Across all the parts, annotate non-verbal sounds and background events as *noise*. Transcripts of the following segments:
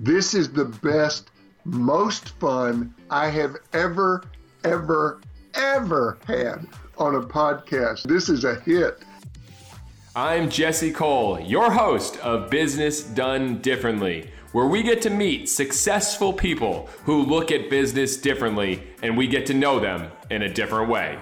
This is the best, most fun I have ever, ever, ever had on a podcast. This is a hit. I'm Jesse Cole, your host of Business Done Differently, where we get to meet successful people who look at business differently and we get to know them in a different way.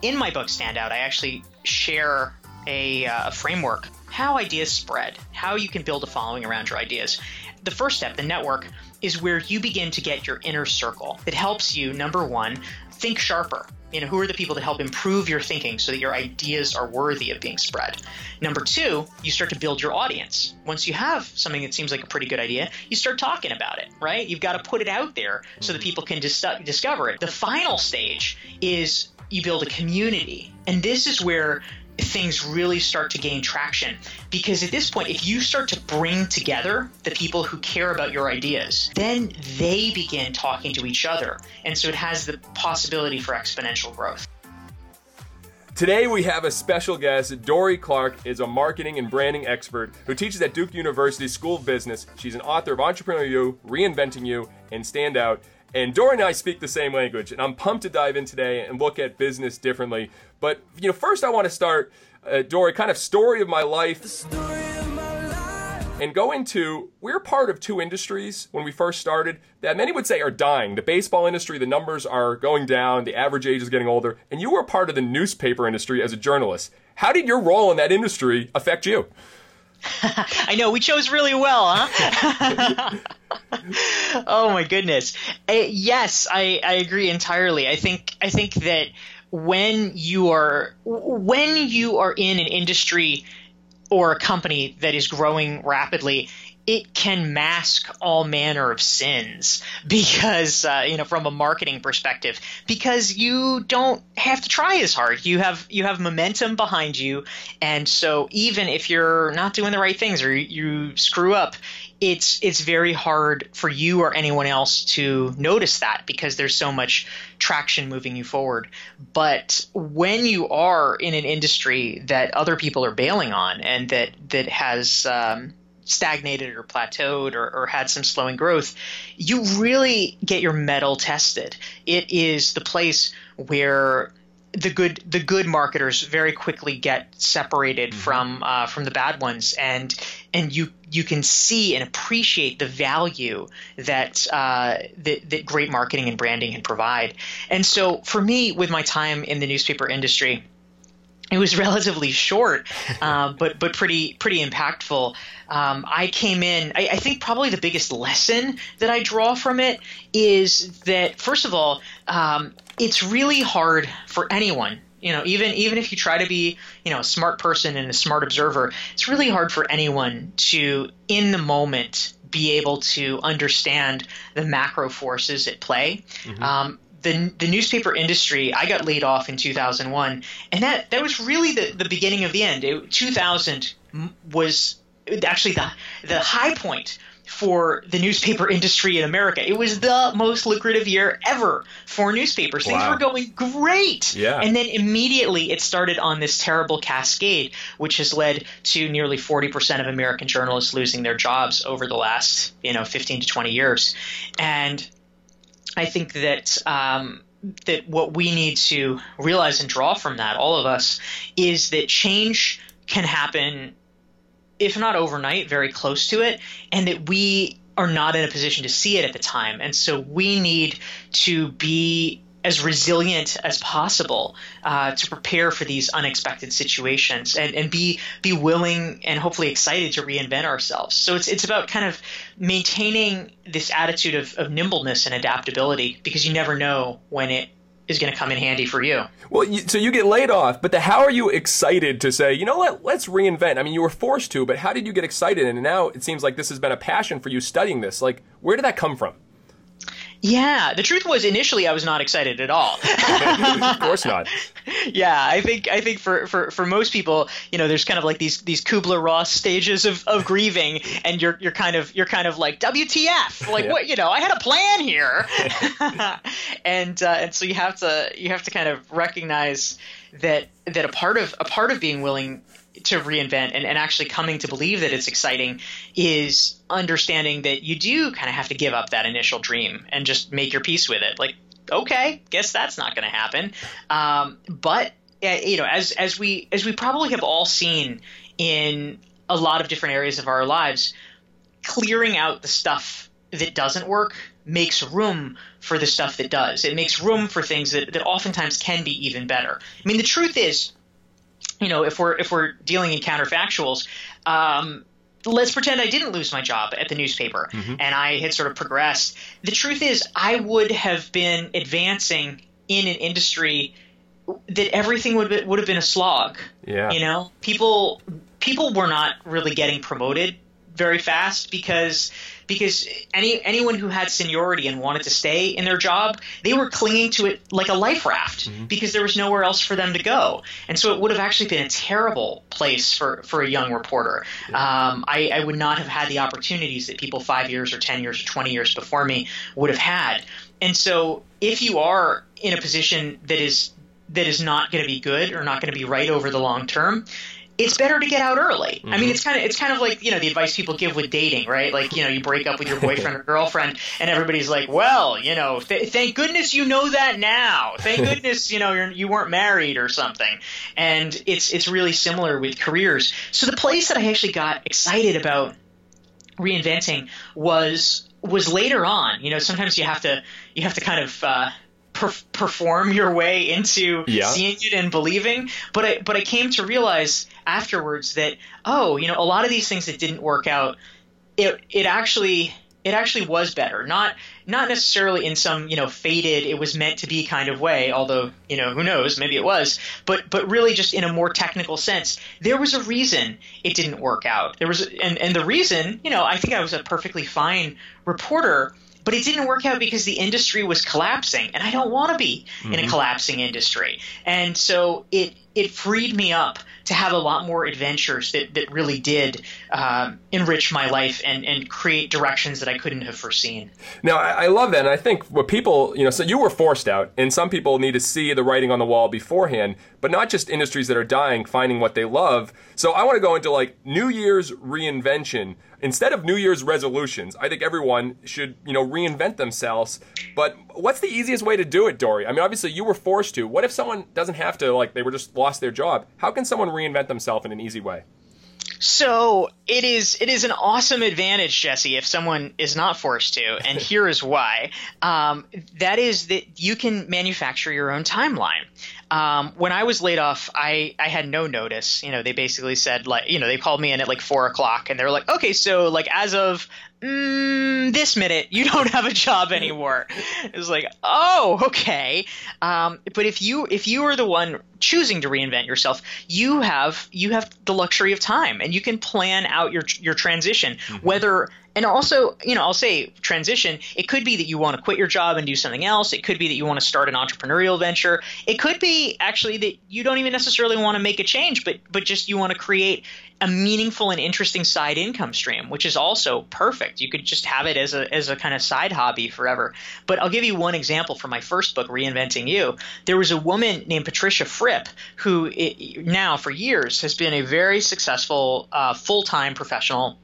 In my book, Standout, I actually share a uh, framework how ideas spread, how you can build a following around your ideas. The first step, the network, is where you begin to get your inner circle. It helps you, number one, think sharper. You know, who are the people that help improve your thinking so that your ideas are worthy of being spread? Number two, you start to build your audience. Once you have something that seems like a pretty good idea, you start talking about it, right? You've got to put it out there so that people can dis- discover it. The final stage is you build a community. And this is where things really start to gain traction. Because at this point, if you start to bring together the people who care about your ideas, then they begin talking to each other. And so it has the possibility for exponential growth. Today we have a special guest. Dorie Clark is a marketing and branding expert who teaches at Duke University School of Business. She's an author of Entrepreneur You, Reinventing You, and Stand Out. And Dorie and I speak the same language, and I'm pumped to dive in today and look at business differently. But you know, first I want to start, uh, Dorie, kind of story of my life. And go into, we're part of two industries when we first started that many would say are dying. The baseball industry, the numbers are going down, the average age is getting older, and you were part of the newspaper industry as a journalist. How did your role in that industry affect you? *laughs* I know we chose really well, huh? *laughs* oh my goodness. Uh, yes, I, I agree entirely. I think I think that when you are when you are in an industry or a company that is growing rapidly, it can mask all manner of sins *laughs* because uh, you know from a marketing perspective because you don't have to try as hard. You have you have momentum behind you. And so even if you're not doing the right things or you screw up it's it's very hard for you or anyone else to notice that because there's so much traction moving you forward. But when you are in an industry that other people are bailing on and that that has um, stagnated or plateaued or, or, had some slowing growth, you really get your mettle tested. It is the place where the good the good marketers very quickly get separated mm-hmm. from uh, from the bad ones, and and you you can see and appreciate the value that, uh, that that great marketing and branding can provide. And so, for me, with my time in the newspaper industry it was *laughs* relatively short, *laughs* uh, but but pretty pretty impactful. Um, I came in. I, I, think probably the biggest lesson that I draw from it is that first of all, um, it's really hard for anyone. You know, even even if you try to be you know a smart person and a smart observer, it's really hard for anyone to in the moment be able to understand the macro forces at play. Mm-hmm. Um, the, the newspaper industry, I got laid off in 2001, and that, that was really the, the beginning of the end. It, 2000 was actually the, the high point for the newspaper industry in America. It was the most lucrative year ever for newspapers. Things were going great. Yeah. And then immediately it started on this terrible cascade, which has led to nearly 40% of American journalists losing their jobs over the last, you know, 15 to 20 years. And I think that um, that what we need to realize and draw from that, all of us, is that change can happen, if not overnight, very close to it, and that we are not in a position to see it at the time. And so we need to be as resilient as possible uh, to prepare for these unexpected situations and, and be be willing and hopefully excited to reinvent ourselves. So it's it's about kind of maintaining this attitude of, of nimbleness and adaptability because you never know when it is going to come in handy for you. Well, you, so you get laid off, but the, how are you excited to say, you know what, let's reinvent? I mean, you were forced to, but how did you get excited? And now it seems like this has been a passion for you studying this. Like, where did that come from? Yeah, the truth was initially I was not excited at all. of course not. *laughs* Yeah, I think I think for, for, for most people, you know, there's kind of like these these Kubler Ross stages of, of grieving, and you're you're kind of you're kind of like WTF, like yeah. what you know, I had a plan here, *laughs* *laughs* and uh, and so you have to you have to kind of recognize that that a part of a part of being willing to reinvent and, and actually coming to believe that it's exciting is understanding that you do kind of have to give up that initial dream and just make your peace with it. Like, okay, guess that's not going to happen. Um, but you know, as as we as we probably have all seen in a lot of different areas of our lives, clearing out the stuff that doesn't work makes room for the stuff that does. It makes room for things that, that oftentimes can be even better. I mean, the truth is, you know, if we're if we're dealing in counterfactuals, um, let's pretend I didn't lose my job at the newspaper mm-hmm. and I had sort of progressed. The truth is, I would have been advancing in an industry that everything would would have been a slog. Yeah. You know, people people were not really getting promoted very fast because because any anyone who had seniority and wanted to stay in their job, they were clinging to it like a life raft mm-hmm. because there was nowhere else for them to go. And so it would have actually been a terrible place for, for a young reporter. Yeah. Um, I, I would not have had the opportunities that people five years or 10 years or 20 years before me would have had. And so if you are in a position that is that is not going to be good or not going to be right over the long term, it's better to get out early. Mm-hmm. I mean, mm-hmm. it's kind of it's kind of like you know the advice people give with dating, right? Like you know you break up with your boyfriend or *laughs* girlfriend, and everybody's like, well, you know, th- thank goodness you know that now. Thank *laughs* goodness you know you're, you weren't married or something. And it's it's really similar with careers. So the place that I actually got excited about reinventing was was later on. You know, sometimes you have to you have to kind of uh, per- perform your way into yeah. seeing it and believing. But I but I came to realize afterwards that oh, you know, a lot of these things that didn't work out, it it actually it actually was better. Not not necessarily in some you know faded it was meant to be kind of way. Although you know who knows maybe it was. But but really just in a more technical sense, there was a reason it didn't work out. There was and and the reason you know I think I was a perfectly fine reporter but it didn't work out because the industry was collapsing, and I don't want to be mm-hmm. in a mm-hmm. collapsing industry. And so it it freed me up to have a lot more adventures that, that really did um, enrich my life and, and create directions that I couldn't have foreseen. Now, I, I love that. And I think what people, you know, so you were forced out, and some people need to see the writing on the wall beforehand, but not just industries that are dying, finding what they love. So I want to go into like New Year's reinvention. Instead of New Year's resolutions, I think everyone should, you know, reinvent themselves. But what's the easiest way to do it, Dorie? I mean, obviously you were forced to. What if someone doesn't have to, like, they were just lost their job? How can someone reinvent themselves in an easy way? So it is it is an awesome advantage, Jesse, if someone is not forced to, and *laughs* here is why. Um, that is that you can manufacture your own timeline. Um, when I was laid off, I, I had no notice. You know, they basically said like, you know, they called me in at like four o'clock, and they were like, okay, so like as of mm, this minute, you *laughs* don't have a job anymore. it was like, oh, okay. Um, but if you if you are the one choosing to reinvent yourself, you have you have the luxury of time, and you can plan out your your transition, mm-hmm. whether and also, you know, I'll say transition. It could be that you want to quit your job and do something else. It could be that you want to start an entrepreneurial venture. It could be actually that you don't even necessarily want to make a change, but but just you want to create a meaningful and interesting side income stream, which is also perfect. You could just have it as a as a kind of side hobby forever. But I'll give you one example from my first book, Reinventing You. There was a woman named Patricia Fripp who it, now for years has been a very successful uh, full time professional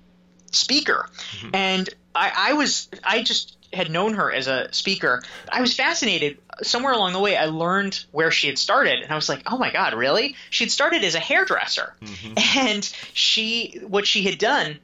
speaker. Mm-hmm. And I, I was I just had known her as a speaker. I was fascinated. Somewhere along the way, I learned where she had started, and I was like, "Oh my god, really?" She had started as a hairdresser, mm-hmm. *laughs* and she what she had done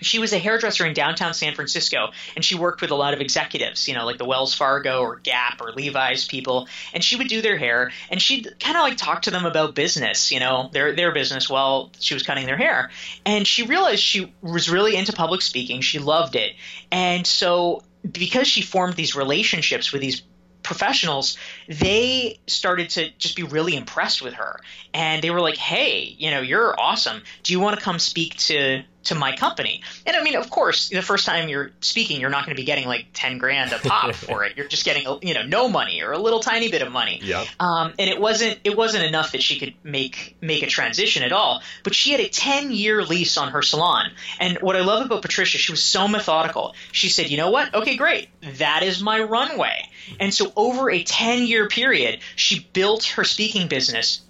she was a hairdresser in downtown San Francisco, and she worked with a lot of executives, you know, like the Wells Fargo or Gap or Levi's people, and she would do their hair, and she'd kind of like talk to them about business, you know, their their business while she was cutting their hair, and she realized she was really into public speaking, she loved it, and so because she formed these relationships with these professionals, they started to just be really impressed with her. And they were like, hey, you know, you're awesome. Do you want to come speak to to my company. And I mean, of course, the first time you're speaking, you're not going to be getting like 10 grand a pop *laughs* for it. You're just getting, you know, no money or a little tiny bit of money. Yeah. Um, and it wasn't, it wasn't enough that she could make, make a transition at all, but she had a 10 year lease on her salon. And what I love about Patricia, she was so methodical. She said, you know what? Okay, great. That is my runway. And so over a 10 year period, she built her speaking business.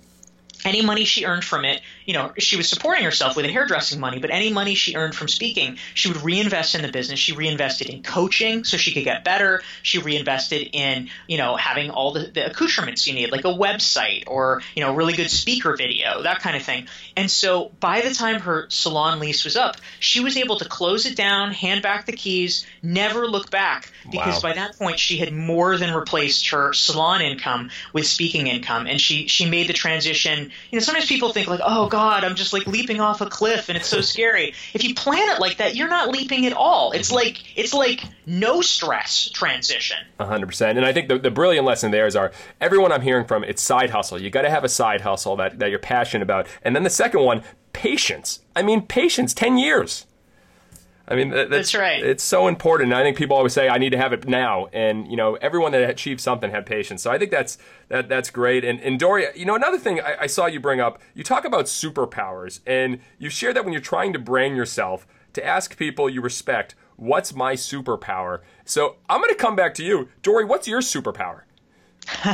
Any money she earned from it you know, she was supporting herself with the hairdressing money, but any money she earned from speaking, she would reinvest in the business. She reinvested in coaching so she could get better. She reinvested in, you know, having all the, the accoutrements you need, like a website or, you know, really good speaker video, that kind of thing. And so by the time her salon lease was up, she was able to close it down, hand back the keys, never look back because Wow. by that point she had more than replaced her salon income with speaking income and she she made the transition you know sometimes people think like oh god i'm just like leaping off a cliff and it's so scary if you plan it like that you're not leaping at all it's like it's like no stress transition hundred percent. And I think the, the brilliant lesson there is our everyone I'm hearing from it's side hustle. You got to have a side hustle that, that you're passionate about. And then the second one, patience. I mean, patience. Ten years. I mean, that, that's, That's right. It's so important. I think people always say, "I need to have it now," and you know, everyone that achieved something had patience. So I think that's that that's great. And, and Doria, you know, another thing I, I saw you bring up, you talk about superpowers, and you share that when you're trying to brand yourself, to ask people you respect, "What's my superpower?" So I'm going to come back to you, Dorie. What's your superpower? *laughs*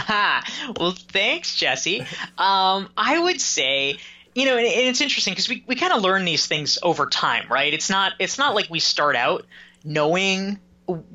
well, thanks, Jesse. Um, I would say, you know, and, and it's interesting because we, we kind of learn these things over time, right? It's not it's not like we start out knowing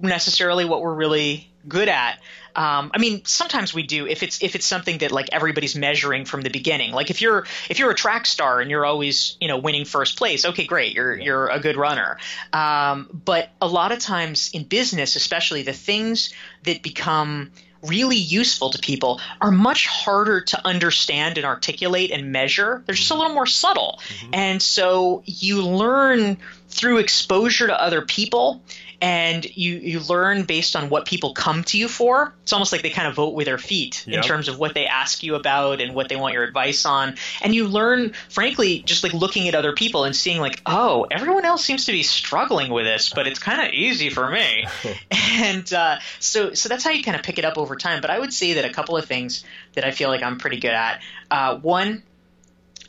necessarily what we're really good at. Um, I mean, sometimes we do if it's if it's something that like everybody's measuring from the beginning. Like if you're if you're a track star and you're always you know winning first place, okay, great, you're you're a good runner. Um, but a lot of times in business, especially the things that become really useful to people are much harder to understand and articulate and measure. They're just a mm-hmm. little more subtle. Mm-hmm. And so you learn through exposure to other people and you, you learn based on what people come to you for. It's almost like they kind of vote with their feet Yep. in terms of what they ask you about and what they want your advice on. And you learn, frankly, just like looking at other people and seeing like, oh, everyone else seems to be struggling with this, but it's kind of easy for me. *laughs* and uh, so so that's how you kind of pick it up over time. But I would say that a couple of things that I feel like I'm pretty good at. Uh, one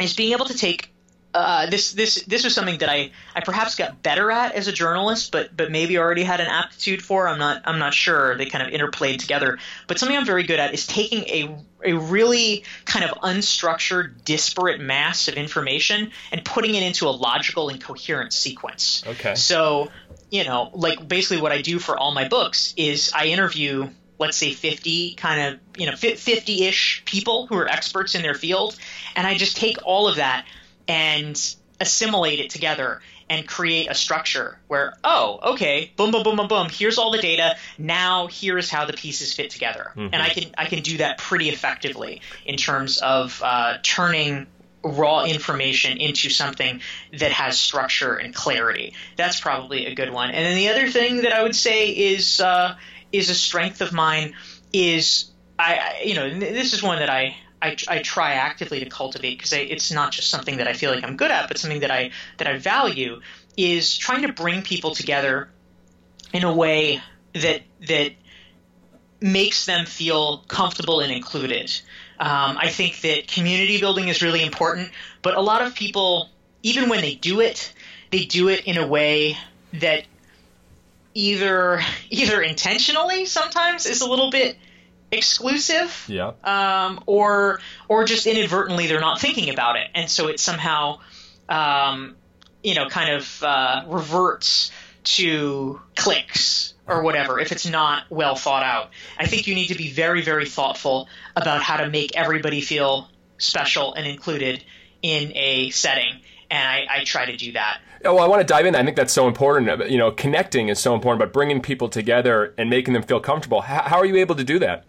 is being able to take uh, this this this was something that I, I perhaps got better at as a journalist, but but maybe already had an aptitude for. I'm not I'm not sure. They kind of interplayed together. But something I'm very good at is taking a a really kind of unstructured, disparate mass of information and putting it into a logical and coherent sequence. Okay. So, you know, like basically what I do for all my books is I interview let's say 50 kind of, you know, 50-ish people who are experts in their field and I just take all of that and assimilate it together and create a structure where oh okay boom boom boom boom boom here's all the data now here's how the pieces fit together. And i can i can do that pretty effectively in terms of uh, turning raw information into something that has structure and clarity. That's probably a good one. And then the other thing that i would say is uh, is a strength of mine is I, I you know this is one that I I, I try actively to cultivate because it's not just something that I feel like I'm good at, but something that I that I value is trying to bring people together in a way that that makes them feel comfortable and included. Um, I think that community building is really important, but a lot of people, even when they do it, they do it in a way that either either intentionally sometimes is a little bit exclusive Yeah. um, or or just inadvertently they're not thinking about it, and so it somehow, um, you know, kind of uh, reverts to clicks or whatever if it's not well thought out. I think you need to be very very thoughtful about how to make everybody feel special and included in a setting, and I, I try to do that. Oh, well, I want to dive in. I think that's so important. You know, connecting is so important, but bringing people together and making them feel comfortable. How, how are you able to do that?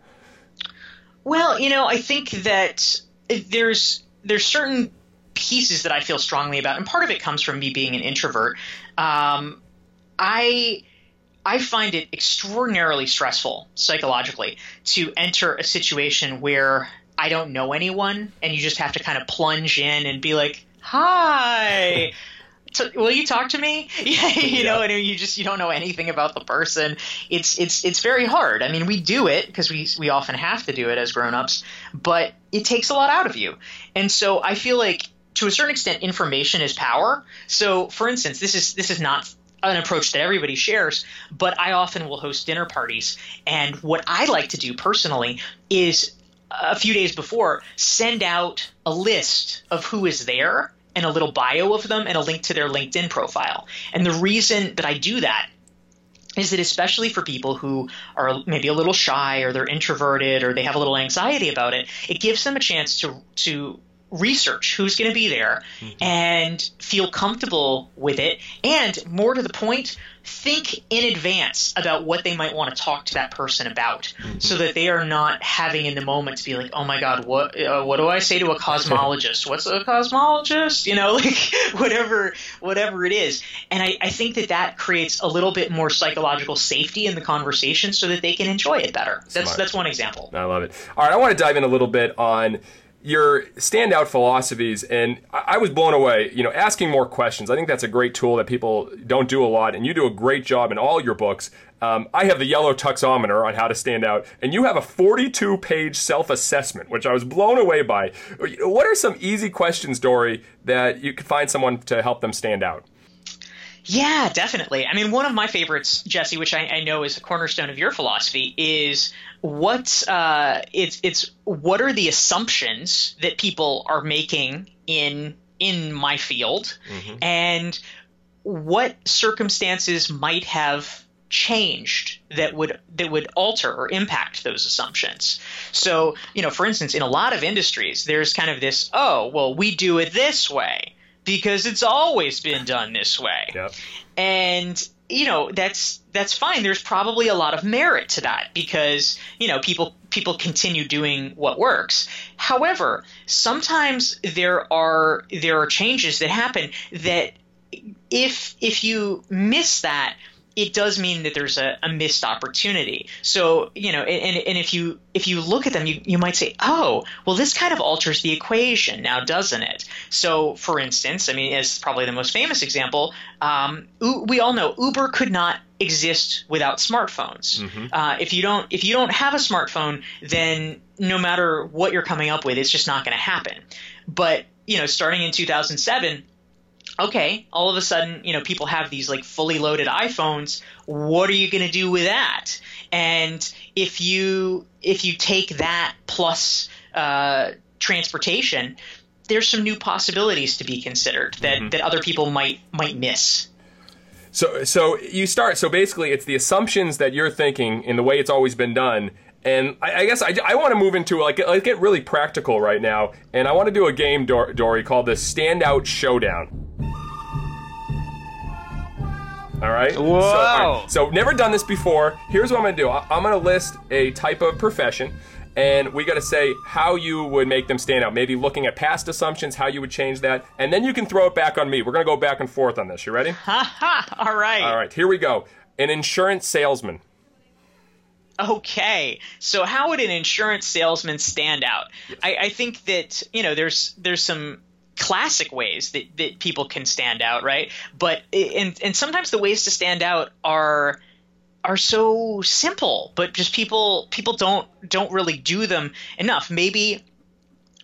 Well, you know, I think that there's there's certain pieces that I feel strongly about, and part of it comes from me being an introvert. Um, I I find it extraordinarily stressful psychologically to enter a situation where I don't know anyone, and you just have to kind of plunge in and be like, "Hi." *laughs* So, will you talk to me? *laughs* Yeah, you know, and you just you don't know anything about the person. It's it's it's very hard. I mean, we do it because we we often have to do it as grown-ups, but it takes a lot out of you. And so I feel like to a certain extent information is power. So for instance, this is this is not an approach that everybody shares, but I often will host dinner parties and what I like to do personally is a few days before, send out a list of who is there and a little bio of them and a link to their LinkedIn profile. And the reason that I do that is that especially for people who are maybe a little shy or they're introverted or they have a little anxiety about it, it gives them a chance to to research who's going to be there mm-hmm. and feel comfortable with it. And more to the point think in advance about what they might want to talk to that person about mm-hmm. so that they are not having in the moment to be like oh my god what uh, what do i say to a cosmologist? What's a cosmologist? You know *laughs* like whatever whatever it is. And I, I think that that creates a little bit more psychological safety in the conversation so that they can enjoy it better. That's Smart. that's one example. I love it. All right i want to dive in a little bit on your standout philosophies and I was blown away, you know, asking more questions. I think that's a great tool that people don't do a lot and you do a great job in all your books. Um, I have the yellow tuxometer on how to stand out, and you have a 42 page self assessment, which I was blown away by. What are some easy questions, Dorie, that you could find someone to help them stand out? Yeah, definitely. I mean, one of my favorites, Jesse, which I, I know is a cornerstone of your philosophy, is what uh, it's it's what are the assumptions that people are making in in my field, mm-hmm. and what circumstances might have changed that would that would alter or impact those assumptions. So, you know, for instance, in a lot of industries, there's kind of this, oh, well, we do it this way because it's always been done this way. Yep. And you know that's that's fine there's probably a lot of merit to that because you know people people continue doing what works however sometimes there are there are changes that happen that if if you miss that it does mean that there's a, a, missed opportunity. So, you know, and, and if you if you look at them, you, you might say, oh, well, this kind of alters the equation now, doesn't it? So, for instance, I mean, as probably the most famous example, um, we all know Uber could not exist without smartphones. Mm-hmm. Uh, if you don't if you don't have a smartphone, then no matter what you're coming up with, it's just not going to happen. But you know, starting in 2007 okay, all of a sudden, you know, people have these like fully loaded iPhones. What are you going to do with that? And if you if you take that plus uh, transportation, there's some new possibilities to be considered that, mm-hmm. that other people might might miss. So so you start so basically it's the assumptions that you're thinking in the way it's always been done and I, I guess I, I want to move into like let's get really practical right now, and I want to do a game, Dorie, called the Standout Showdown. All right. Whoa. So, all right. so never done this before. Here's what I'm gonna do. I, I'm gonna list a type of profession, and we got to say how you would make them stand out. Maybe looking at past assumptions, how you would change that, and then you can throw it back on me. We're gonna go back and forth on this. You ready? Ha ha. All right. All right. Here we go. An insurance salesman. Okay, so how would an insurance salesman stand out? Yes. I, I think that you know there's there's some classic ways that, that people can stand out, right? But and and sometimes the ways to stand out are are so simple, but just people people don't don't really do them enough. Maybe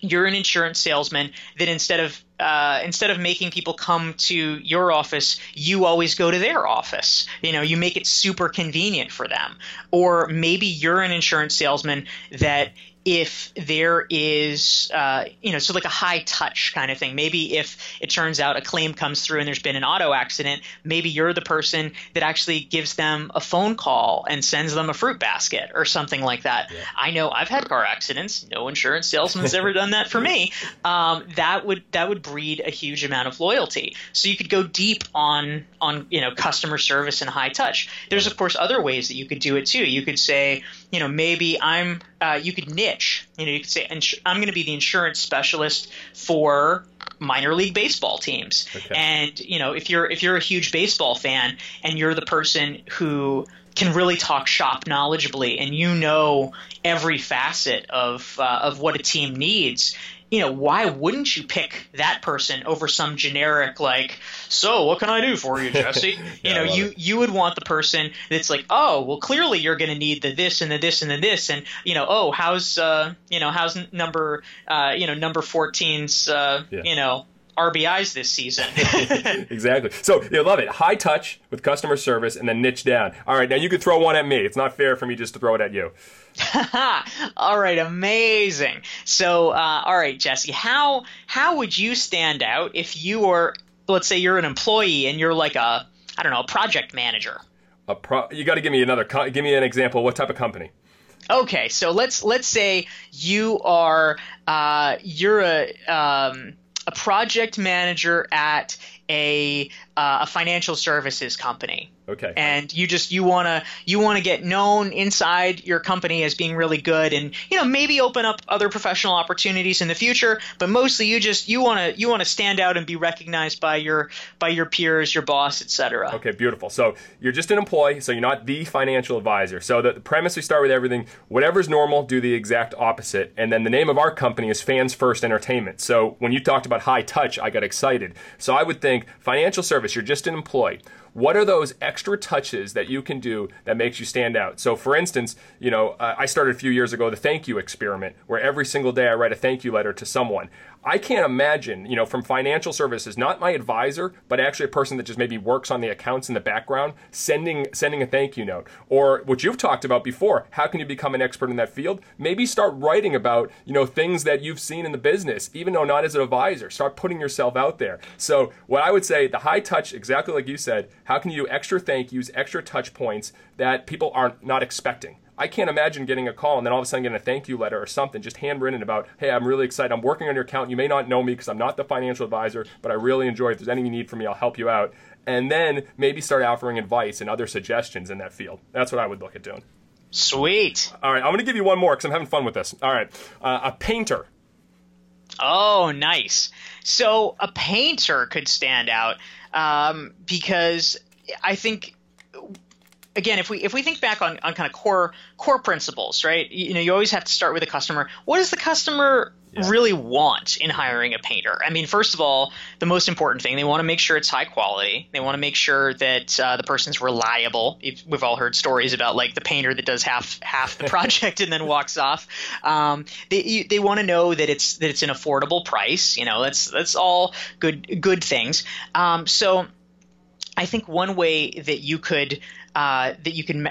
you're an insurance salesman that instead of uh, instead of making people come to your office, you always go to their office. You know, you make it super convenient for them. Or maybe you're an insurance salesman that if there is, uh, you know, so like a high touch kind of thing. Maybe if it turns out a claim comes through and there's been an auto accident, maybe you're the person that actually gives them a phone call and sends them a fruit basket or something like that. Yeah. I know I've had car accidents. No insurance salesman's ever done that for me. *laughs* Um, that would that would breed a huge amount of loyalty. So you could go deep on on you know customer service and high touch. There's of course other ways that you could do it too. You could say, you know, maybe I'm uh, you could niche. You know, you could say, I'm going to be the insurance specialist for minor league baseball teams. Okay. And you know, if you're if you're a huge baseball fan and you're the person who can really talk shop knowledgeably and you know every facet of uh, of what a team needs, you know, why wouldn't you pick that person over some generic like, so what can I do for you, Jesse? *laughs* yeah, you know, you it. you would want the person that's like, oh, well, clearly you're going to need the this and the this and the this, and you know, oh, how's uh, you know, how's number uh, you know, number 14's uh, yeah. you know, RBIs this season. *laughs* *laughs* exactly. So you love it. High touch with customer service, and then niche down. All right, now you could throw one at me. It's not fair for me just to throw it at you. *laughs* all right, amazing. So, uh, all right, Jesse, how how would you stand out if you were, let's say, you're an employee and you're like a, I don't know, a project manager? A pro- you got to give me another. Co- give me an example. What type of company? Okay, so let's let's say you are uh, you're a um, a project manager at a uh, a financial services company. Okay. And you just you want to you want to get known inside your company as being really good and you know maybe open up other professional opportunities in the future, but mostly you just you want to you want to stand out and be recognized by your by your peers, your boss, etc. Okay, beautiful. So you're just an employee, so you're not the financial advisor. So the, the premise we start with everything, whatever's normal, do the exact opposite. And then the name of our company is Fans First Entertainment. So when you talked about high touch, I got excited. So I would think financial service, you're just an employee what are those extra touches that you can do that makes you stand out? So, for instance, you know, uh, I started a few years ago the thank you experiment, where every single day I write a thank you letter to someone. I can't imagine, you know, from financial services, not my advisor, but actually a person that just maybe works on the accounts in the background, sending sending a thank you note. Or what you've talked about before, how can you become an expert in that field? Maybe start writing about, you know, things that you've seen in the business, even though not as an advisor. Start putting yourself out there. So what I would say, the high touch, exactly like you said, how can you do extra thank yous, extra touch points that people are not expecting? I can't imagine getting a call and then all of a sudden getting a thank you letter or something just handwritten about, hey, I'm really excited. I'm working on your account. You may not know me because I'm not the financial advisor, but I really enjoy it. If there's anything you need from me, I'll help you out. And then maybe start offering advice and other suggestions in that field. That's what I would look at doing. Sweet. All right, I'm going to give you one more because I'm having fun with this. All right, uh, a painter. Oh, nice. So a painter could stand out um, because I think again, if we if we think back on, on kind of core core principles, right? You, know, you always have to start with the customer. What does the customer yeah. really want in hiring a painter? I mean, first of all, the most important thing they want to make sure it's high quality. They want to make sure that uh, the person's reliable. We've all heard stories about like the painter that does half half the *laughs* project and then walks off. Um, they they want to know that it's that it's an affordable price. You know, that's that's all good good things. Um, so. I think one way that you could uh, that you can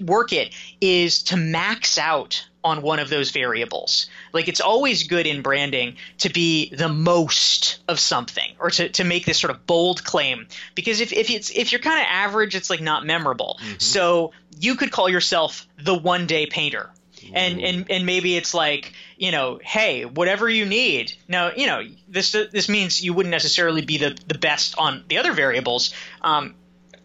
work it is to max out on one of those variables. Like it's always good in branding to be the most of something or to, to make this sort of bold claim. Because if, if it's if you're kind of average, it's like not memorable. Mm-hmm. So you could call yourself the one day painter. And, and and maybe it's like you know hey whatever you need now you know this this means you wouldn't necessarily be the, the best on the other variables um,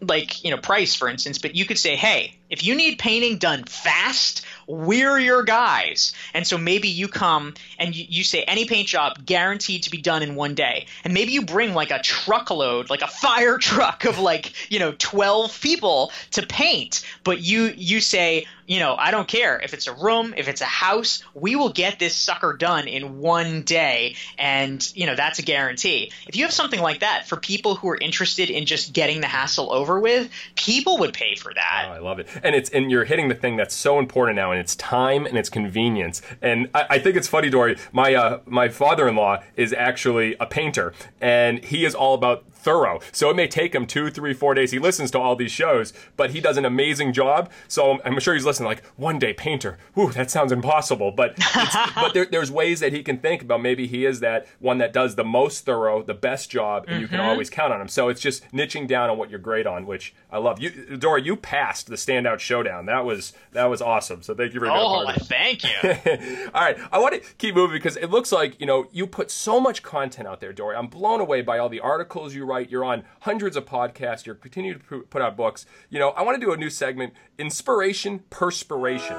like you know price for instance but you could say hey if you need painting done fast we're your guys. And so maybe you come and you, you, say any paint job guaranteed to be done in one day. And maybe you bring like a truckload like a fire *laughs* truck of like you know 12 people to paint. But you you say you know, I don't care if it's a room, if it's a house, we will get this sucker done in one day. And, you know, that's a guarantee. If you have something like that for people who are interested in just getting the hassle over with, people would pay for that. Oh, I love it. And it's, and you're hitting the thing that's so important now, and it's time and it's convenience. And I, I think it's funny, Dorie, my, uh, my father in law is actually a painter, and he is all about thorough. So it may take him two, three, four days. He listens to all these shows, but he does an amazing job. So I'm sure he's listening like one day painter. Ooh, that sounds impossible. But *laughs* but there, there's ways that he can think about. Maybe he is that one that does the most thorough, the best job, and mm-hmm. you can mm-hmm. always count on him. So it's just niching down on what you're great on, which I love. You, Dora, you passed the standout showdown. That was that was awesome. So thank you for oh, thank you. *laughs* all right, I want to keep moving because it looks like you know you put so much content out there, Dorie. I'm blown away by all the articles you write write. You're on hundreds of podcasts. You're continuing to put out books. You know, I want to do a new segment: inspiration, perspiration.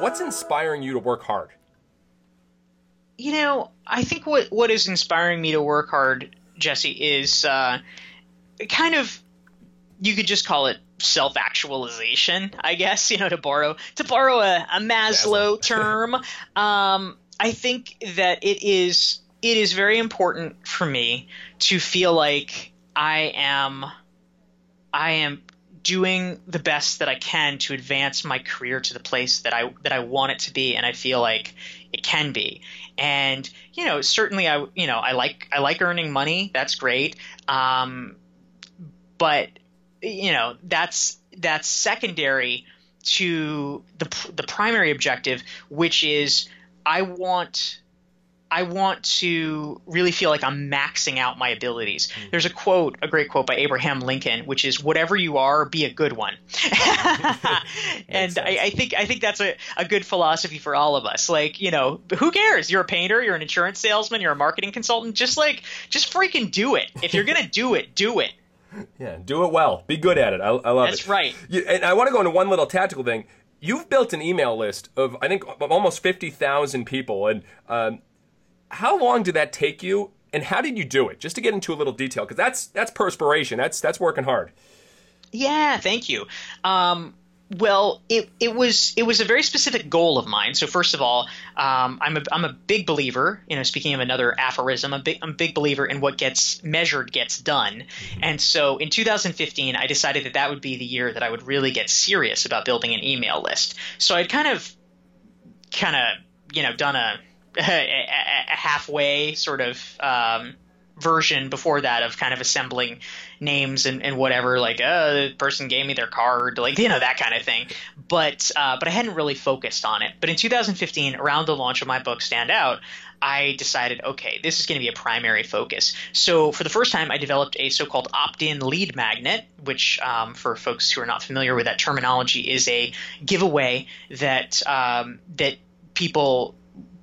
What's inspiring you to work hard? You know, I think what what is inspiring me to work hard, Jesse, is uh, kind of you could just call it self actualization, I guess. *laughs* You know, to borrow to borrow a, a Maslow *laughs* term. Um, I think that it is it is very important for me to feel like I am I am doing the best that I can to advance my career to the place that I that I want it to be and I feel like it can be. And you know, certainly I you know, I like I like earning money. That's great. Um, but you know, that's that's secondary to the the primary objective, which is I want I want to really feel like I'm maxing out my abilities. Mm-hmm. There's a quote, a great quote by Abraham Lincoln, which is "Whatever you are, be a good one." *laughs* and I, I, think I think that's a, a good philosophy for all of us. Like, you know, who cares? You're a painter, you're an insurance salesman, you're a marketing consultant. Just like, just freaking do it. If you're gonna do it, do it. *laughs* Yeah, do it well. Be good at it. I, I love that's it. That's right. You, and I want to go into one little tactical thing. You've built an email list of I think almost fifty thousand people, and um, how long did that take you, and how did you do it? Just to get into a little detail, because that's that's perspiration. That's that's working hard. Yeah, thank you. Um, well, it, it was it was a very specific goal of mine. So first of all, um, I'm a I'm a big believer. You know, speaking of another aphorism, I'm a big I'm a big believer in what gets measured gets done. Mm-hmm. And so in 2015, I decided that that would be the year that I would really get serious about building an email list. So I'd kind of kind of you know done a *laughs* a, halfway sort of um, version before that of kind of assembling names and, and whatever like uh, the person gave me their card like you know that kind of thing. But uh, but i hadn't really focused on it. But in 2015 around the launch of my book stand out i decided okay this is going to be a primary focus. So for the first time i developed a so-called opt-in lead magnet which um, for folks who are not familiar with that terminology is a giveaway that um, that people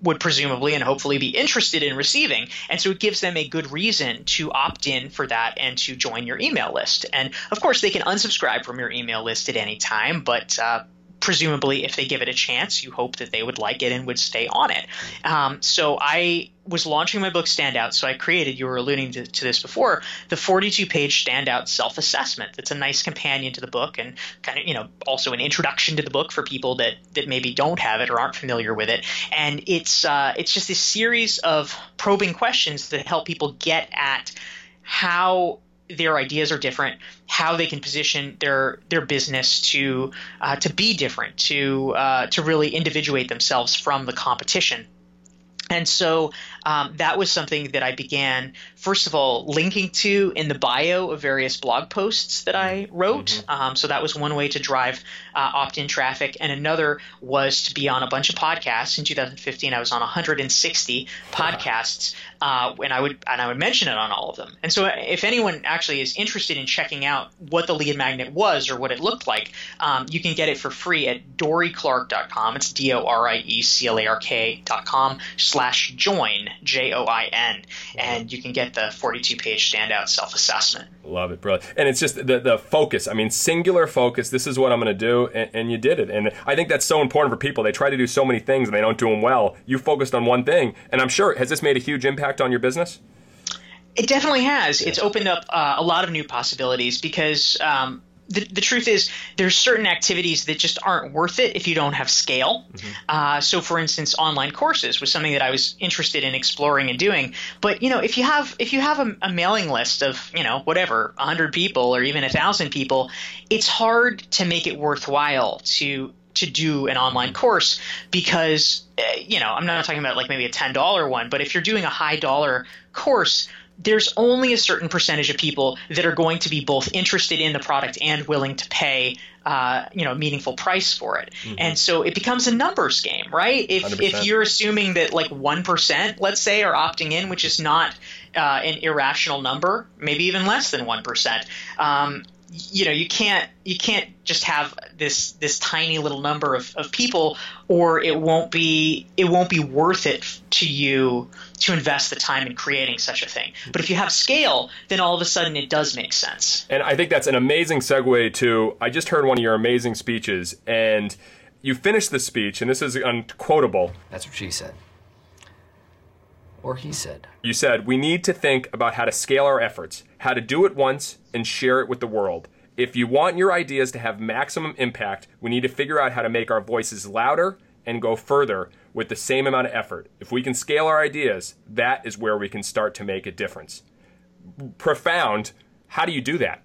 would presumably and hopefully be interested in receiving. And so it gives them a good reason to opt in for that and to join your email list. And of course, they can unsubscribe from your email list at any time, but uh, presumably if they give it a chance you hope that they would like it and would stay on it. Um, so i was launching my book standout so i created you were alluding to, to this before the 42 page standout self-assessment. It's a nice companion to the book and kind of you know also an introduction to the book for people that that maybe don't have it or aren't familiar with it. And it's uh, it's just this series of probing questions that help people get at how their ideas are different, how they can position their their business to uh, to be different, to uh, to really individuate themselves from the competition. And so um, that was something that I began, first of all, linking to in the bio of various blog posts that I wrote. Mm-hmm. Um, so that was one way to drive uh, opt in traffic. And another was to be on a bunch of podcasts. In 2015, I was on 160 podcasts. Uh, and I would and I would mention it on all of them. And so, if anyone actually is interested in checking out what the lead magnet was or what it looked like, um, you can get it for free at dorieclark.com. It's d o r i e c l a r k.com slash join J O I N, and you can get the 42 page standout self assessment. Love it, bro. And it's just the, the focus. I mean, singular focus. This is what I'm going to do, and, and, you did it. And I think that's so important for people. They try to do so many things and they don't do them well. You focused on one thing, and I'm sure has this made a huge impact on your business? It definitely has. It's opened up uh, a lot of new possibilities because um, the, the truth is there's certain activities that just aren't worth it if you don't have scale mm-hmm. uh, so for instance online courses was something that i was interested in exploring and doing but you know if you have if you have a, a mailing list of you know whatever 100 people or even a thousand people it's hard to make it worthwhile to to do an online course because uh, you know i'm not talking about like maybe a $10 one but if you're doing a high dollar course there's only a certain percentage of people that are going to be both interested in the product and willing to pay uh, you know a meaningful price for it mm-hmm. and so it becomes a numbers game right if 100%. if you're assuming that like 1% let's say are opting in which is not uh, an irrational number maybe even less than 1% um, you know you can't you can't just have this this tiny little number of, of people or it won't be it won't be worth it to you to invest the time in creating such a thing. But if you have scale then all of a sudden it does make sense. And i think that's an amazing segue to i just heard one of your amazing speeches and you finished the speech and this is unquotable. That's what she said or he said. You said, we need to think about how to scale our efforts, how to do it once and share it with the world. If you want your ideas to have maximum impact, we need to figure out how to make our voices louder and go further with the same amount of effort. If we can scale our ideas, that is where we can start to make a difference. Profound. How do you do that?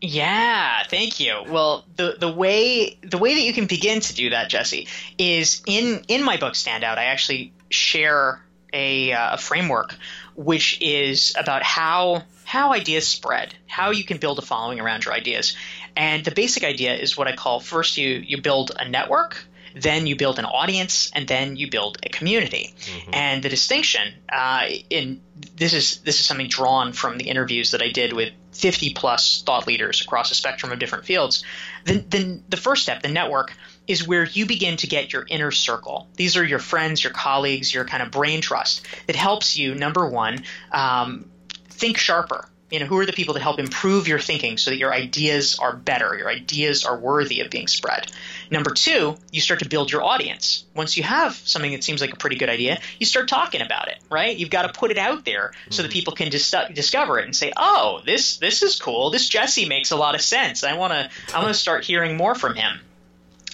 Yeah, thank you. Well, the the way the way that you can begin to do that, Jesse, is in in my book Standout. I actually share a, uh, a framework which is about how how ideas spread, how you can build a following around your ideas. And the basic idea is what I call first you you build a network, then you build an audience, and then you build a community. Mm-hmm. And the distinction uh, in this is this is something drawn from the interviews that I did with 50 plus thought leaders across a spectrum of different fields. Then, then the first step, the network, is where you begin to get your inner circle. These are your friends, your colleagues, your kind of brain trust that helps you, number one, um, think sharper. You know who are the people that help improve your thinking so that your ideas are better your ideas are worthy of being spread? Number two you start to build your audience. Once you have something that seems like a pretty good idea you start talking about it right? You've got to put it out there so that mm-hmm. people can dis- discover it and say oh this this is cool. This jesse makes a lot of sense. I want to i want to start hearing more from him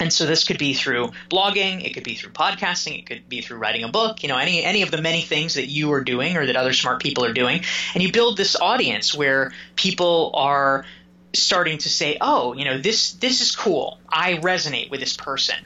and so this could be through blogging, it could be through podcasting, it could be through writing a book, you know, any any of the many things that you are doing or that other smart people are doing. And you build this audience where people are starting to say, "Oh, you know, this this is cool. I resonate with this person."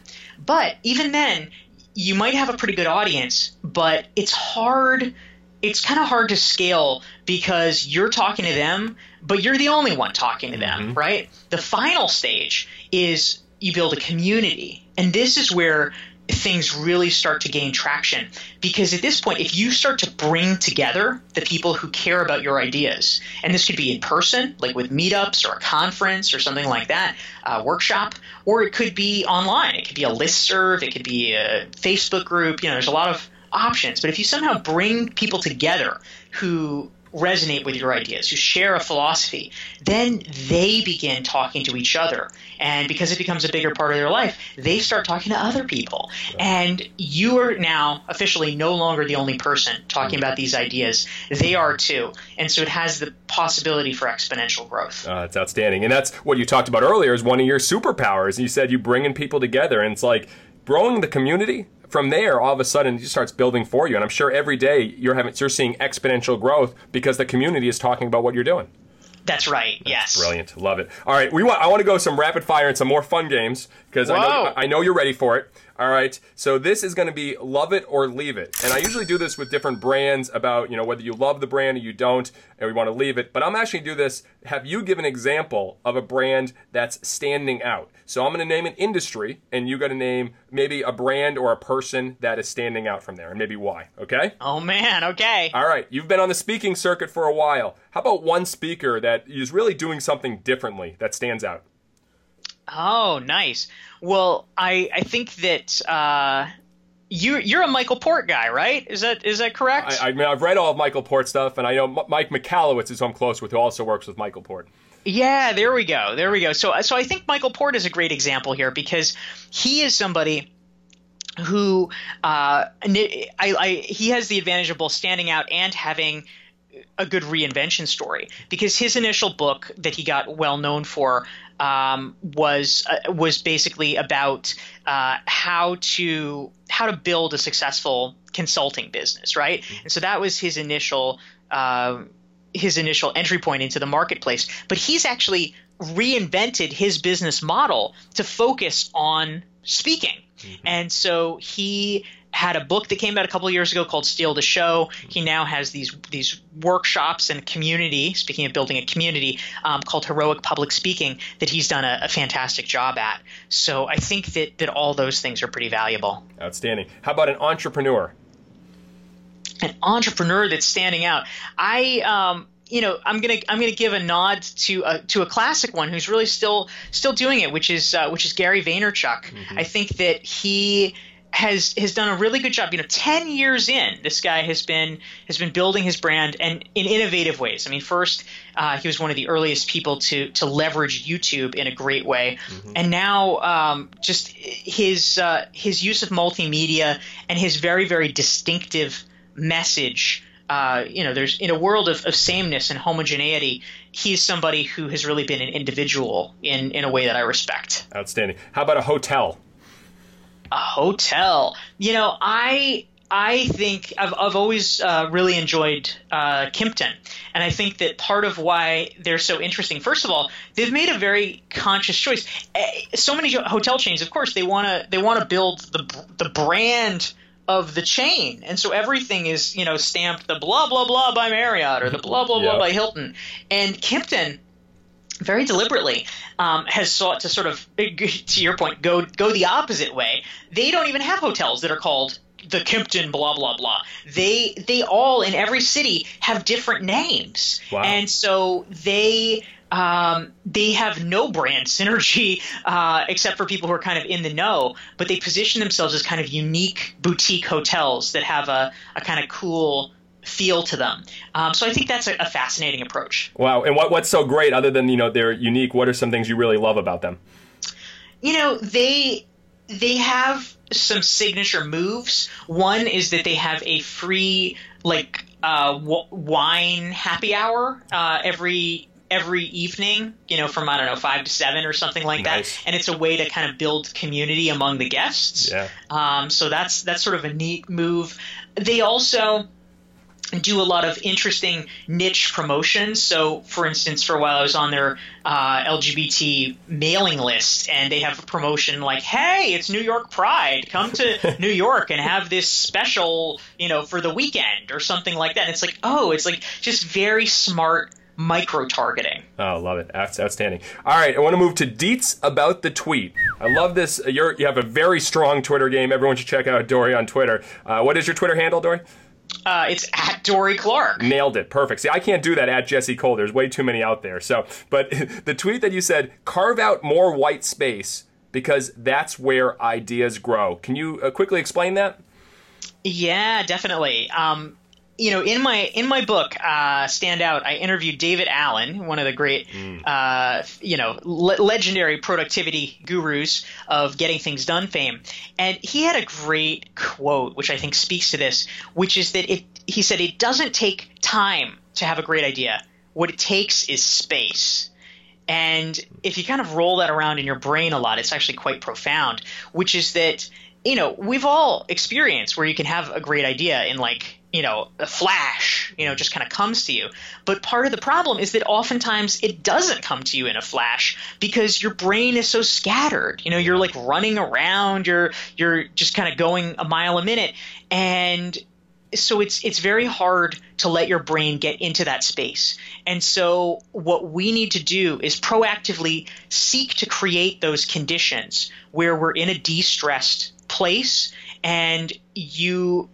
But even then, you might have a pretty good audience, but it's hard it's kind of hard to scale because you're talking to them, but you're the only one talking to them, mm-hmm. right? The final stage is you build a community. And this is where things really start to gain traction. Because at this point if you start to bring together the people who care about your ideas and this could be in person like with meetups or a conference or something like that a workshop or it could be online. It could be a list serve. It could be a facebook group. You know there's a lot of options. But if you somehow bring people together who resonate with your ideas, who share a philosophy, then they begin talking to each other. And because it becomes a bigger part of their life, they start talking to other people. And you are now officially no longer the only person talking about these ideas. They are too. And so it has the possibility for exponential growth. Uh, it's outstanding. And that's what you talked about earlier is one of your superpowers. You said you bringing people together, and it's like growing the community from there, all of a sudden, it just starts building for you. And I'm sure every day you're having you're seeing exponential growth because the community is talking about what you're doing. That's right. That's yes. Brilliant. Love it. All right, we want. I want to go some rapid fire and some more fun games because I know I know you're ready for it. All right. So this is going to be love it or leave it. And I usually do this with different brands about, you know, whether you love the brand or you don't and we want to leave it. But I'm actually going to do this have you give an example of a brand that's standing out. So I'm going to name an industry and you got to name maybe a brand or a person that is standing out from there and maybe why, okay? Oh man, okay. All right. You've been on the speaking circuit for a while. How about one speaker that is really doing something differently that stands out? Oh, nice. Well, I I think that uh, you you're a Michael Port guy, right? Is that is that correct? I, I mean, I've read all of Michael Port stuff, and I know M- Mike Michalowicz is who I'm close with, who also works with Michael Port. Yeah, there we go, there we go. So so I think Michael Port is a great example here because he is somebody who uh, I, I, he has the advantage of both standing out and having a good reinvention story because his initial book that he got well known for um, was uh, was basically about uh, how to how to build a successful consulting business, right? Mm-hmm. And so that was his initial uh, his initial entry point into the marketplace. But he's actually reinvented his business model to focus on speaking. Mm-hmm. And so he had a book that came out a couple years ago called Steal the Show. He now has these these workshops and community. Speaking of building a community, um, called Heroic Public Speaking, that he's done a, a, fantastic job at. So I think that that all those things are pretty valuable. Outstanding. How about an entrepreneur? An entrepreneur that's standing out. I um, you know, I'm gonna I'm gonna give a nod to a, to a classic one who's really still still doing it, which is uh, which is Gary Vaynerchuk. Mm-hmm. I think that he has has done a really good job. You know, ten years in, this guy has been has been building his brand and in innovative ways. I mean, first uh, he was one of the earliest people to to leverage YouTube in a great way, mm-hmm. and now um, just his uh, his use of multimedia and his very very distinctive message. Uh, you know, there's in a world of, of sameness and homogeneity, he's somebody who has really been an individual in in a way that I respect. Outstanding. How about a hotel? a hotel. You know, I I think I've, I've always uh, really enjoyed uh, Kimpton, and I think that part of why they're so interesting. First of all, they've made a very conscious choice. Eh, so many hotel chains, of course, they want to they want to build the the brand of the chain, and so everything is you know stamped the blah blah blah by Marriott or the blah blah blah *laughs* by Hilton, and Kimpton very deliberately um, has sought to sort of *laughs* to your point go go the opposite way. They don't even have hotels that are called the Kimpton blah blah blah. They they all in every city have different names. Wow. and so they um, they have no brand synergy *laughs* uh, except for people who are kind of in the know but they position themselves as kind of unique boutique hotels that have a, a kind of cool feel to them um, so i think that's a, a fascinating approach Wow. And what what's so great other than you know they're unique? What are some things you really love about them? you know they they have some signature moves one is that they have a free like uh, w- wine happy hour uh, every every evening you know from i don't know five to seven or something like Nice. that and it's a way to kind of build community among the guests Yeah. um, so that's that's sort of a neat move they also do a lot of interesting niche promotions. So, for instance, for a while I was on their uh, LGBT mailing list, and they have a promotion like, "Hey, it's New York Pride. Come to *laughs* New York and have this special, you know, for the weekend or something like that." And it's like, oh, it's like just very smart micro targeting. Oh, love it. That's outstanding. All right, I want to move to deets about the tweet. I love this. You're, you have a very strong Twitter game. Everyone should check out Dorie on Twitter. Uh, what is your Twitter handle, Dorie? Uh, it's at Dorie Clark. Nailed it. Perfect. See, I can't do that at Jesse Cole. There's way too many out there. So, but *laughs* the tweet that you said, carve out more white space because that's where ideas grow. Can you uh, quickly explain that? Yeah, definitely. Um, you know, in my in my book, uh, Stand Out, I interviewed David Allen, one of the great, uh, you know, le- legendary productivity gurus of getting things done fame, and he had a great quote, which I think speaks to this, which is that it. He said it doesn't take time to have a great idea. What it takes is space. And if you kind of roll that around in your brain a lot, it's actually quite profound, which is that, you know, we've all experienced where you can have a great idea in like, you know, a flash, you know, just kind of comes to you. But part of the problem is that oftentimes it doesn't come to you in a flash because your brain is so scattered. You know, you're like running around, you're you're just kind of going a mile a minute and so it's it's very hard to let your brain get into that space. And so what we need to do is proactively seek to create those conditions where we're in a de-stressed place and you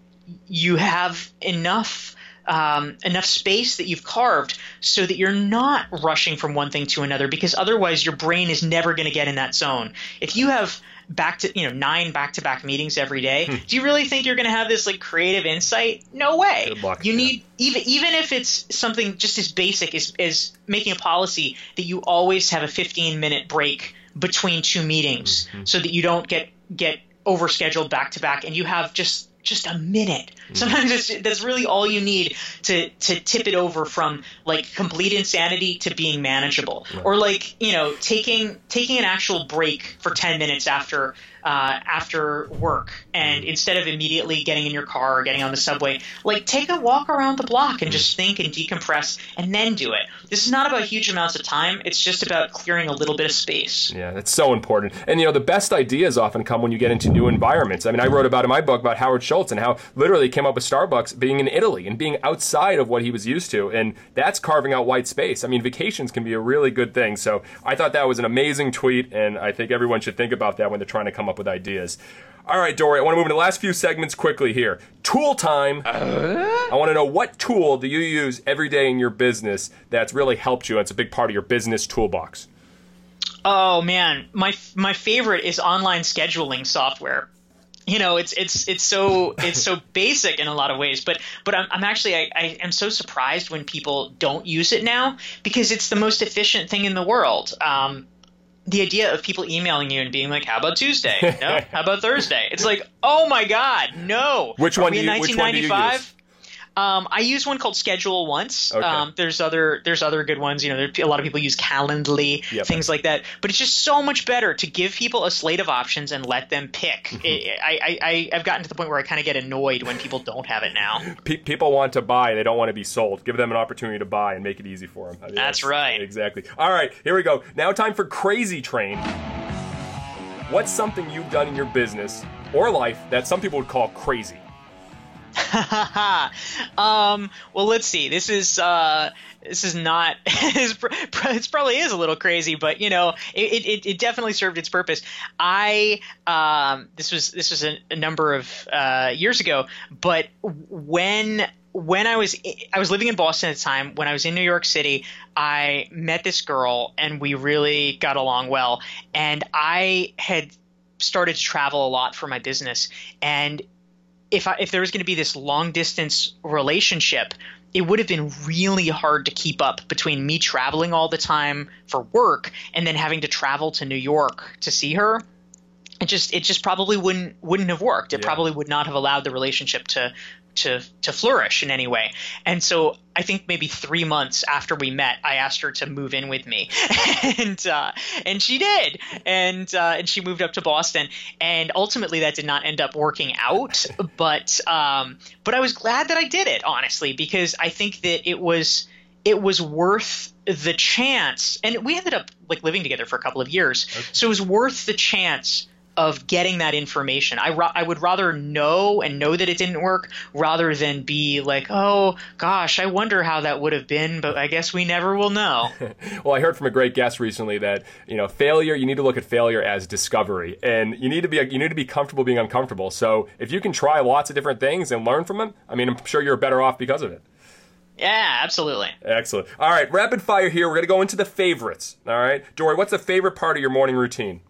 you have enough um, enough space that you've carved so that you're not rushing from one thing to another because otherwise your brain is never going to get in that zone. If you have back to you know nine back to back meetings every day, do you really think you're going to have this like creative insight? No way. Luck, You yeah. need even even if it's something just as basic as as making a policy that you always have a 15 minute break between two meetings Mm-hmm. so that you don't get get overscheduled back to back and you have just just a minute. Mm-hmm. Sometimes it's, that's really all you need to to tip it over from like complete insanity to being manageable, or like you know taking taking an actual break for ten minutes after uh, after work, and instead of immediately getting in your car or getting on the subway, like take a walk around the block and just think and decompress, and then do it. This is not about huge amounts of time. It's just about clearing a little bit of space. Yeah, that's so important. And you know, the best ideas often come when you get into new environments. I mean, I wrote about in my book about Howard Schultz and how literally came up with Starbucks being in Italy and being outside of what he was used to, and that's carving out white space. I mean, vacations can be a really good thing. So I thought that was an amazing tweet, and I think everyone should think about that when they're trying to come up with ideas. All right, Dorie, I want to move into the last few segments quickly here. Tool time. I want to know what tool do you use every day in your business that's really helped you? and It's a big part of your business toolbox. Oh man, my my favorite is online scheduling software. You know, it's it's it's so *laughs* it's so basic in a lot of ways, but but I'm, I'm actually I, I am so surprised when people don't use it now because it's the most efficient thing in the world. Um, the idea of people emailing you and being like, "How about Tuesday? *laughs* No, how about Thursday?" It's like, oh my god, no. Which Are one we do in you- which one do you 1995? Um, I use one called Schedule once. Okay. Um, there's other there's other good ones. You know, there, a lot of people use Calendly, Yep. things like that. But it's just so much better to give people a slate of options and let them pick. Mm-hmm. I, I, I I've gotten to the point where I kind of get annoyed when people don't have it now. *laughs* Pe- people want to buy; they don't want to be sold. Give them an opportunity to buy and make it easy for them. I mean, That's right. Exactly. All right, here we go. Now, time for Crazy Train. What's something you've done in your business or life that some people would call crazy? *laughs* um, well, let's see. This is uh, this is not. *laughs* it's pr- pr- it probably is a little crazy, but you know, it, it, it definitely served its purpose. I um, this was this was a, a number of uh, years ago, but when when I was I was living in Boston at the time. When I was in New York City, I met this girl, and we really got along well. And I had started to travel a lot for my business, and if I, if there was going to be this long distance relationship, it would have been really hard to keep up between me traveling all the time for work and then having to travel to New York to see her. It just it just probably wouldn't wouldn't have worked. It Yeah. probably would not have allowed the relationship to to to flourish in any way. And so I think maybe three months after we met, I asked her to move in with me, *laughs* and uh, and she did, and uh, and she moved up to Boston, and ultimately that did not end up working out, but um, but I was glad that I did it honestly because I think that it was it was worth the chance, and we ended up like living together for a couple of years, so it was worth the chance of getting that information. I, ra- I would rather know and know that it didn't work rather than be like, oh gosh, I wonder how that would have been, but I guess we never will know. *laughs* Well, I heard from a great guest recently that you know failure. You need to look at failure as discovery, and you need to be you need to be comfortable being uncomfortable. So if you can try lots of different things and learn from them, I mean, I'm sure you're better off because of it. yeah, absolutely. Excellent. All right, rapid fire here. We're gonna go into the favorites. All right, Dorie, what's the favorite part of your morning routine?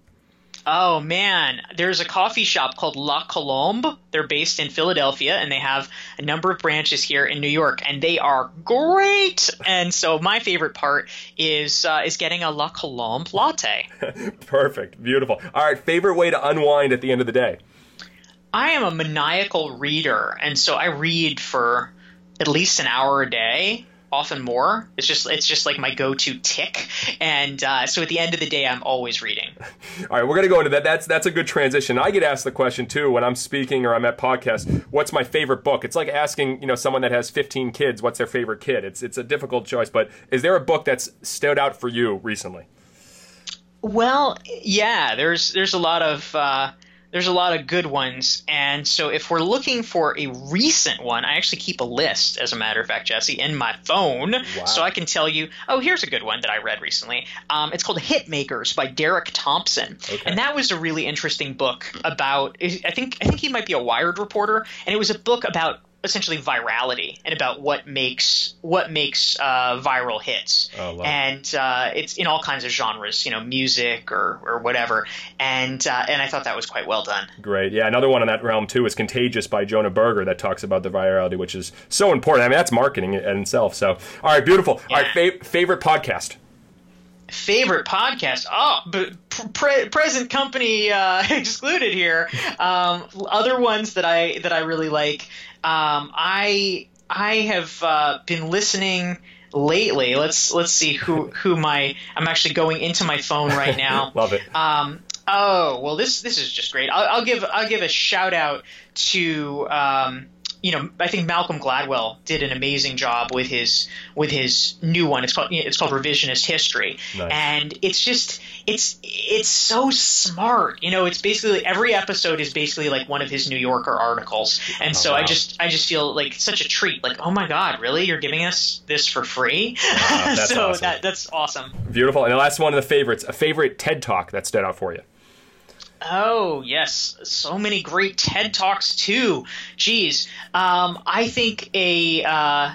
Oh man, there's a coffee shop called La Colombe. They're based in Philadelphia and they have a number of branches here in New York and they are great. And so my favorite part is uh, is getting a La Colombe latte. *laughs* Perfect. Beautiful. All right, favorite way to unwind at the end of the day. I am a maniacal reader and so I read for at least an hour a day. Often more. It's just it's just like my go-to tick, and uh, so at the end of the day, I'm always reading. All right, we're gonna go into that. That's that's a good transition. I get asked the question too when I'm speaking or I'm at podcasts. What's my favorite book? It's like asking you know someone that has 15 kids what's their favorite kid. It's it's a difficult choice, but is there a book that's stood out for you recently? Well, yeah, there's there's a lot of uh, there's a lot of good ones, and so if we're looking for a recent one, I actually keep a list, as a matter of fact, Jesse, in my phone, so I can tell you. Oh, here's a good one that I read recently. Um, it's called Hitmakers by Derek Thompson, and that was a really interesting book about. I think I think he might be a Wired reporter, and it was a book about essentially virality and about what makes what makes uh, viral hits Oh, and uh, it's in all kinds of genres you know music or, or whatever and uh, and I thought that was quite well done Great. Yeah, another one in that realm too is Contagious by Jonah Berger that talks about the virality, which is so important. I mean, that's marketing in itself. So, all right, beautiful. All right, Yeah. fa- favorite podcast. favorite podcast oh but pre- present company uh, *laughs* excluded here um, other ones that i that i really like um, i i have uh, been listening lately let's let's see who who my i'm actually going into my phone right now *laughs* Love it. Um, oh well, this this is just great. I'll, I'll give I'll give a shout out to um, you know I think Malcolm Gladwell did an amazing job with his with his new one. It's called it's called Revisionist History, Nice. and it's just it's it's so smart. You know, it's basically every episode is basically like one of his New Yorker articles, and so I just I just feel like such a treat. Like oh my god, really? You're giving us this for free? that's *laughs* so awesome. that that's awesome. Beautiful. And the last one of the favorites, a favorite TED Talk that stood out for you. Oh yes, so many great TED talks too. Geez, um, I think a, uh,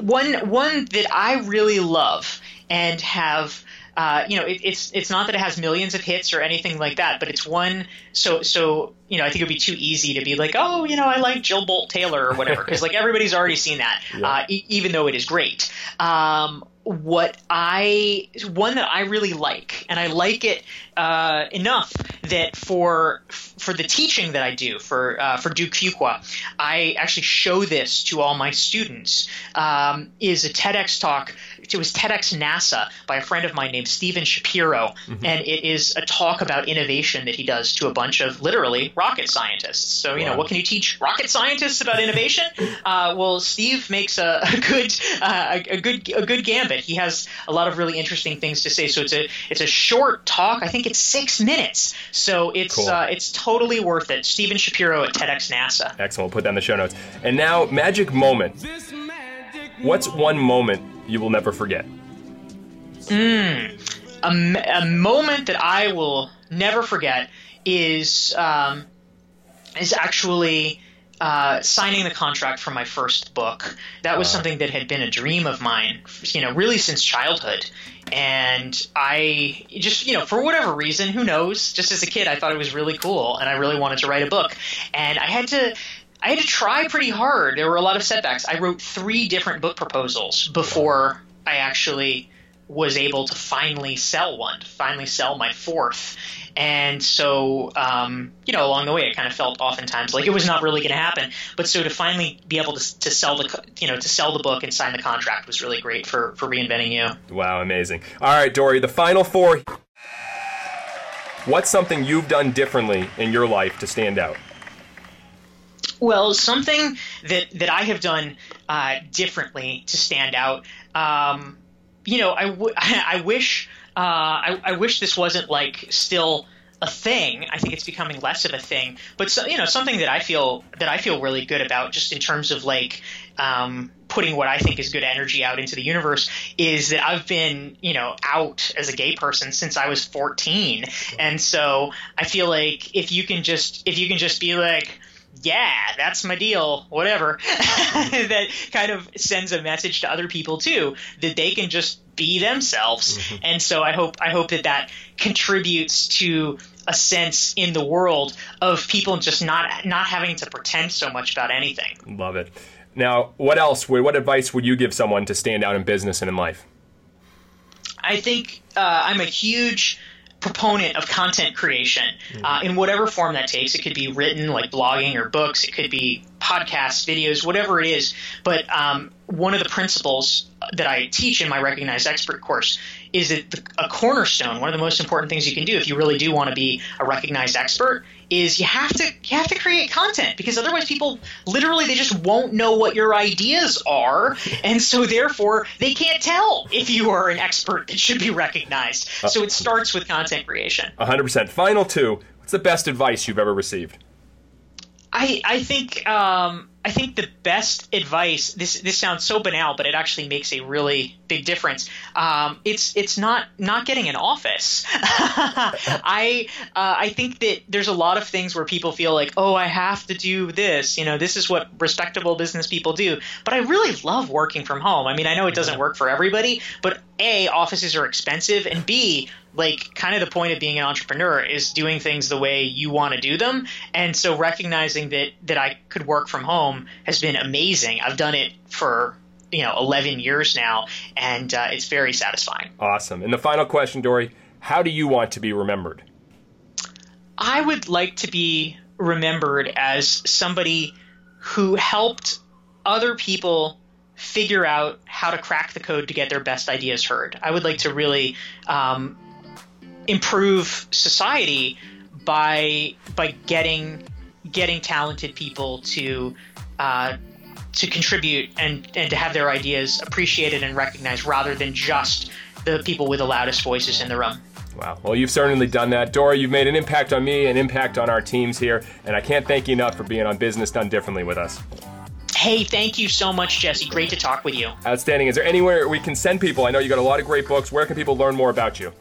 one one that I really love and have uh, you know, it, it's it's not that it has millions of hits or anything like that, but it's one. So so you know, I think it would be too easy to be like, oh, you know, I like Jill Bolte Taylor or whatever, because like everybody's already seen that, *laughs* Yeah. uh, e- even though it is great. Um, what I one that I really like, and I like it uh, enough that for for the teaching that I do for uh, for Duke Fuqua, I actually show this to all my students. Um, is a TEDx talk. It was TEDx NASA by a friend of mine named Steven Shapiro, and it is a talk about innovation that he does to a bunch of literally rocket scientists. So you know, what can you teach rocket scientists about innovation? uh, well, Steve makes a, a good uh, a, a good a good gambit. He has a lot of really interesting things to say. So it's a it's a short talk. I think it's six minutes. So it's Cool. uh, it's totally worth it. Steven Shapiro at TEDx NASA. Excellent. We'll put that in the show notes. And now, magic moment. What's one moment you will never forget? a, m- a moment that I will never forget is um, is actually uh, signing the contract for my first book. That was Wow. something that had been a dream of mine, you know, really since childhood. And I just, you know, for whatever reason, who knows? Just as a kid, I thought it was really cool, and I really wanted to write a book. And I had to. I had to try pretty hard. There were a lot of setbacks. I wrote three different book proposals before I actually was able to finally sell one, to finally sell my fourth. And so, um, you know, along the way, it kind of felt oftentimes like it was not really going to happen. But so to finally be able to, to sell the, you know, to sell the book and sign the contract was really great for, for reinventing you. Wow, amazing. All right, Dorie, the final four. What's something you've done differently in your life to stand out? Well, something that that I have done uh, differently to stand out. Um, you know, I, w- *laughs* I wish uh, I, I wish this wasn't like still a thing. I think it's becoming less of a thing. But so, you know, something that I feel that I feel really good about, just in terms of like um, putting what I think is good energy out into the universe, is that I've been you know out as a gay person since I was 14, and so I feel like if you can just if you can just be like yeah, that's my deal, whatever. *laughs* that kind of sends a message to other people too that they can just be themselves. And so I hope I hope that that contributes to a sense in the world of people just not not having to pretend so much about anything. Love it. Now, what else? What advice would you give someone to stand out in business and in life? I think uh, I'm a huge proponent of content creation uh, in whatever form that takes. It could be written, like blogging or books. It could be podcasts, videos, whatever it is. But um, one of the principles that I teach in my Recognized Expert course is that the, a cornerstone, one of the most important things you can do if you really do want to be a recognized expert, is you have to you have to create content because otherwise people literally they just won't know what your ideas are, *laughs* and so therefore they can't tell if you are an expert that should be recognized. So it starts with content creation. 100%. Final two. What's the best advice you've ever received? I I think um, I think the best advice. This this sounds so banal, but it actually makes a really big difference. Um, it's it's not not getting an office. *laughs* I uh, I think that there's a lot of things where people feel like, oh, I have to do this. You know, this is what respectable business people do. But I really love working from home. I mean, I know it doesn't work for everybody, but a offices are expensive, and b like kind of the point of being an entrepreneur is doing things the way you want to do them and so recognizing that that i could work from home has been amazing i've done it for you know 11 years now and uh, it's very satisfying Awesome. And the final question, Dorie. How do you want to be remembered? i would like to be remembered as somebody who helped other people figure out how to crack the code to get their best ideas heard i would like to really um, improve society by by getting getting talented people to uh, to contribute and and to have their ideas appreciated and recognized rather than just the people with the loudest voices in the room. Wow. Well, you've certainly done that. Dorie, you've made an impact on me, an impact on our teams here, and I can't thank you enough for being on Business Done Differently with us. Hey, thank you so much, Jesse. Great to talk with you. Outstanding. Is there anywhere we can send people? I know you got a lot of great books. Where can people learn more about you?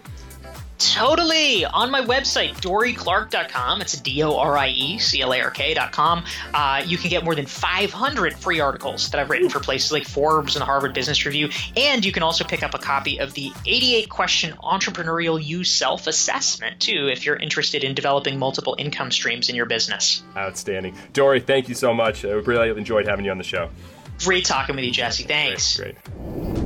Totally. On my website, dorieclark.com. It's D O R I E C L A R K.com. Uh, you can get more than 500 free articles that I've written for places like Forbes and the Harvard Business Review. And you can also pick up a copy of the 88 question entrepreneurial you self assessment, too, if you're interested in developing multiple income streams in your business. Outstanding. Dorie, thank you so much. I really enjoyed having you on the show. Great talking with you, Jesse. Thanks. Great. great.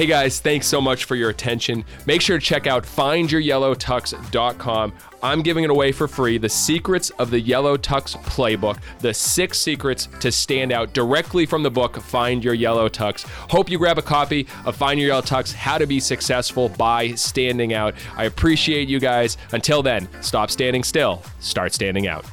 Hey guys, thanks so much for your attention. Make sure to check out findyouryellowtux.com. I'm giving it away for free the secrets of the Yellow Tux playbook, the six secrets to stand out directly from the book Find Your Yellow Tux. Hope you grab a copy of Find Your Yellow Tux How to Be Successful by Standing Out. I appreciate you guys. Until then, stop standing still, start standing out.